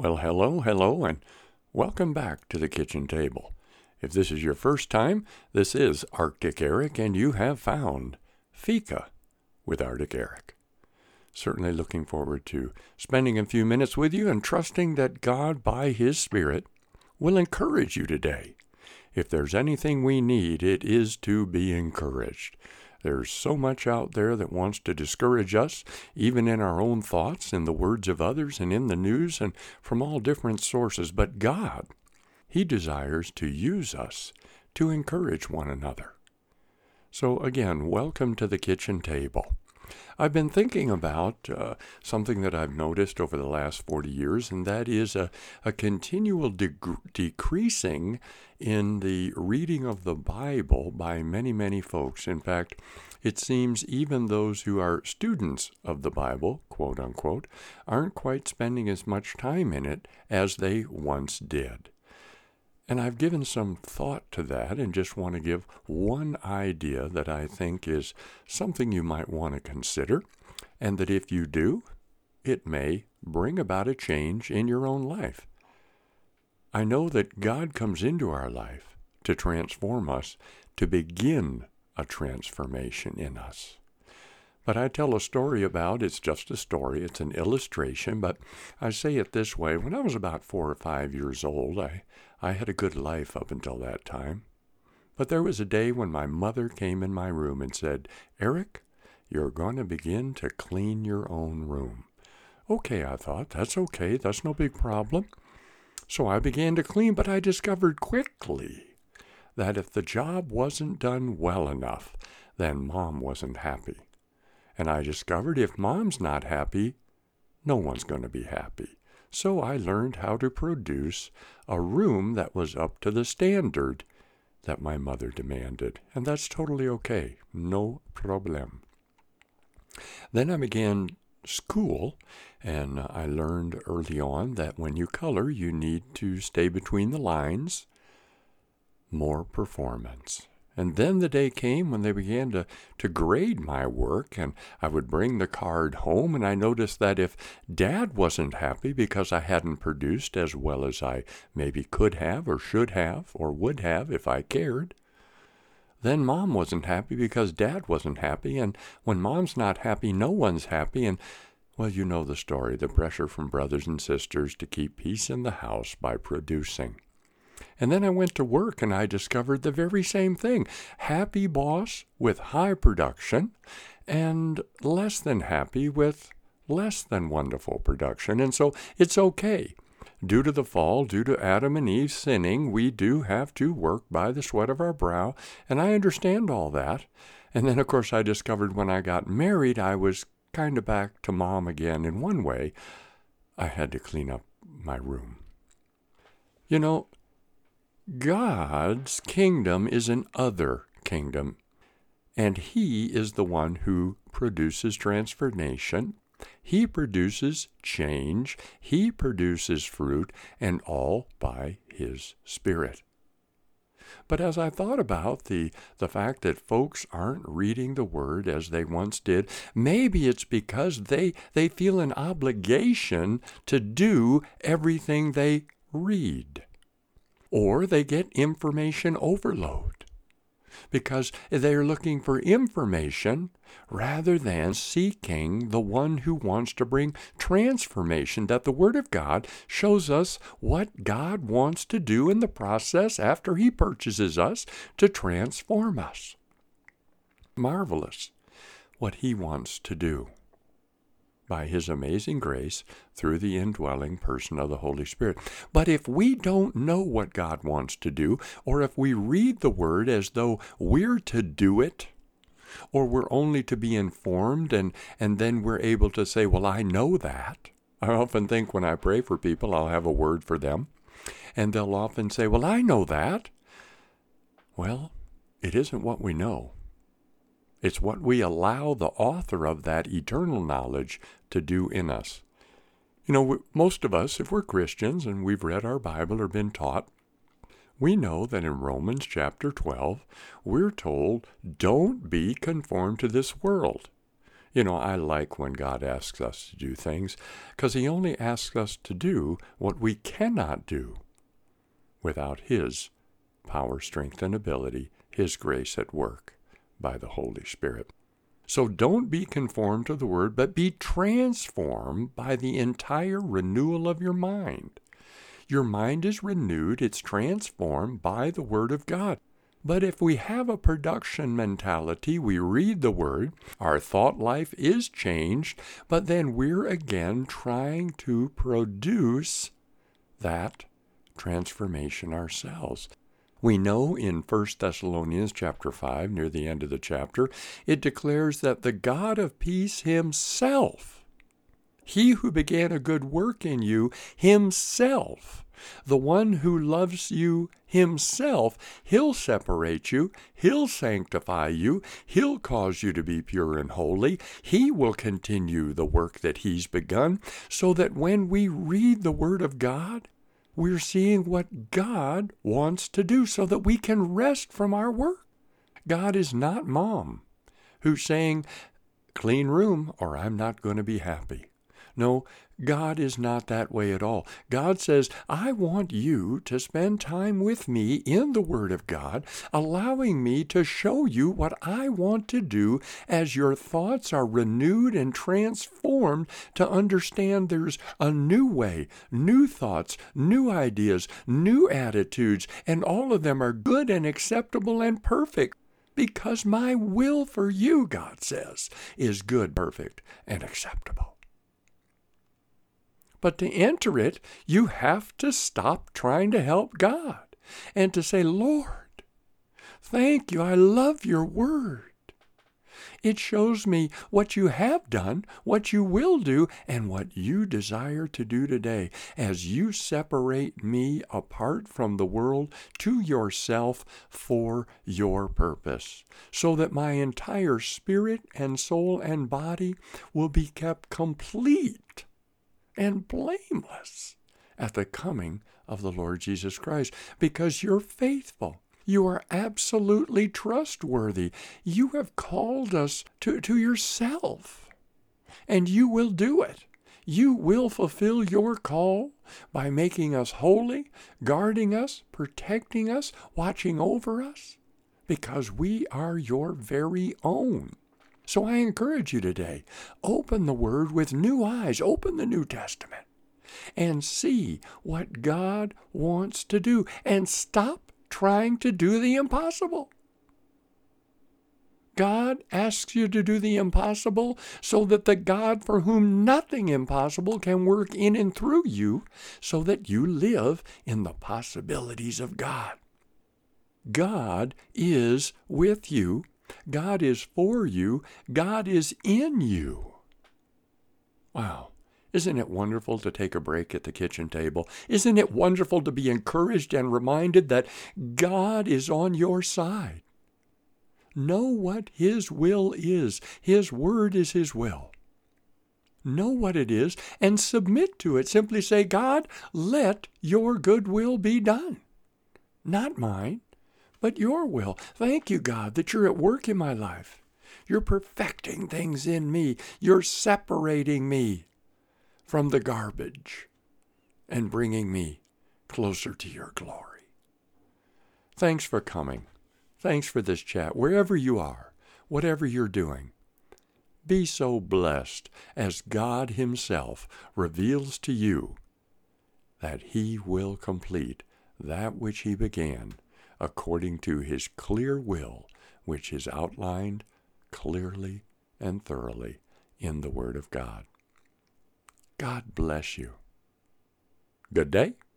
Well, hello, hello, and welcome back to the kitchen table. If this is your first time, this is Arctic Eric, and you have found Fika with Arctic Eric. Certainly looking forward to spending a few minutes with you and trusting that God, by His Spirit, will encourage you today. If there's anything we need, it is to be encouraged. There's so much out there that wants to discourage us, even in our own thoughts, in the words of others, and in the news, and from all different sources. But God, He desires to use us to encourage one another. So, again, welcome to the kitchen table. I've been thinking about uh, something that I've noticed over the last 40 years, and that is a, a continual de- decreasing in the reading of the Bible by many, many folks. In fact, it seems even those who are students of the Bible, quote unquote, aren't quite spending as much time in it as they once did. And I've given some thought to that and just want to give one idea that I think is something you might want to consider, and that if you do, it may bring about a change in your own life. I know that God comes into our life to transform us, to begin a transformation in us. But I tell a story about it's just a story, it's an illustration, but I say it this way. When I was about four or five years old, I, I had a good life up until that time. But there was a day when my mother came in my room and said, Eric, you're going to begin to clean your own room. Okay, I thought, that's okay, that's no big problem. So I began to clean, but I discovered quickly that if the job wasn't done well enough, then mom wasn't happy. And I discovered if mom's not happy, no one's going to be happy. So I learned how to produce a room that was up to the standard that my mother demanded. And that's totally okay. No problem. Then I began school, and I learned early on that when you color, you need to stay between the lines. More performance. And then the day came when they began to, to grade my work, and I would bring the card home, and I noticed that if Dad wasn't happy because I hadn't produced as well as I maybe could have, or should have, or would have if I cared, then Mom wasn't happy because Dad wasn't happy, and when Mom's not happy, no one's happy, and well, you know the story the pressure from brothers and sisters to keep peace in the house by producing. And then I went to work and I discovered the very same thing. Happy boss with high production and less than happy with less than wonderful production. And so it's okay. Due to the fall, due to Adam and Eve sinning, we do have to work by the sweat of our brow. And I understand all that. And then, of course, I discovered when I got married, I was kind of back to mom again in one way. I had to clean up my room. You know, God's kingdom is an other kingdom, and He is the one who produces transformation. He produces change. He produces fruit, and all by His Spirit. But as I thought about the, the fact that folks aren't reading the Word as they once did, maybe it's because they, they feel an obligation to do everything they read or they get information overload because they're looking for information rather than seeking the one who wants to bring transformation. That the Word of God shows us what God wants to do in the process after He purchases us to transform us. Marvelous what He wants to do by His amazing grace through the indwelling person of the Holy Spirit. But if we don't know what God wants to do, or if we read the Word as though we're to do it, or we're only to be informed and, and then we're able to say, Well, I know that. I often think when I pray for people, I'll have a word for them, and they'll often say, Well, I know that. Well, it isn't what we know. It's what we allow the author of that eternal knowledge to do in us. You know, most of us, if we're Christians and we've read our Bible or been taught, we know that in Romans chapter 12, we're told, don't be conformed to this world. You know, I like when God asks us to do things because He only asks us to do what we cannot do without His power, strength, and ability, His grace at work by the Holy Spirit. So don't be conformed to the Word, but be transformed by the entire renewal of your mind. Your mind is renewed, it's transformed by the Word of God. But if we have a production mentality, we read the Word, our thought life is changed, but then we're again trying to produce that transformation ourselves. We know in 1 Thessalonians chapter 5 near the end of the chapter it declares that the God of peace himself he who began a good work in you himself the one who loves you himself, he'll separate you, he'll sanctify you, he'll cause you to be pure and holy. He will continue the work that he's begun, so that when we read the Word of God, we're seeing what God wants to do so that we can rest from our work. God is not mom who's saying, clean room or I'm not going to be happy. No, God is not that way at all. God says, I want you to spend time with me in the Word of God, allowing me to show you what I want to do as your thoughts are renewed and transformed to understand there's a new way, new thoughts, new ideas, new attitudes, and all of them are good and acceptable and perfect because my will for you, God says, is good, perfect, and acceptable. But to enter it, you have to stop trying to help God and to say, Lord, thank you. I love your word. It shows me what you have done, what you will do, and what you desire to do today as you separate me apart from the world to yourself for your purpose, so that my entire spirit and soul and body will be kept complete and blameless at the coming of the Lord Jesus Christ because you're faithful. You are absolutely trustworthy. You have called us to, to yourself, and you will do it. You will fulfill your call by making us holy, guarding us, protecting us, watching over us, because we are your very own. So I encourage you today open the Word with new eyes, open the New Testament, and see what God wants to do, and stop trying to do the impossible. God asks you to do the impossible so that the God for whom nothing impossible can work in and through you, so that you live in the possibilities of God. God is with you God is for you, God is in you. Wow. Isn't it wonderful to take a break at the kitchen table? Isn't it wonderful to be encouraged and reminded that God is on your side? Know what His will is. His word is His will. Know what it is and submit to it. Simply say, God, let your good will be done. Not mine, but your will. Thank you, God, that you're at work in my life. You're perfecting things in me. You're separating me from the garbage and bringing me closer to your glory. Thanks for coming. Thanks for this chat. Wherever you are, whatever you're doing, be so blessed as God Himself reveals to you that He will complete that which He began according to his clear will, which is outlined clearly and thoroughly in the Word of God. God bless you. Good day.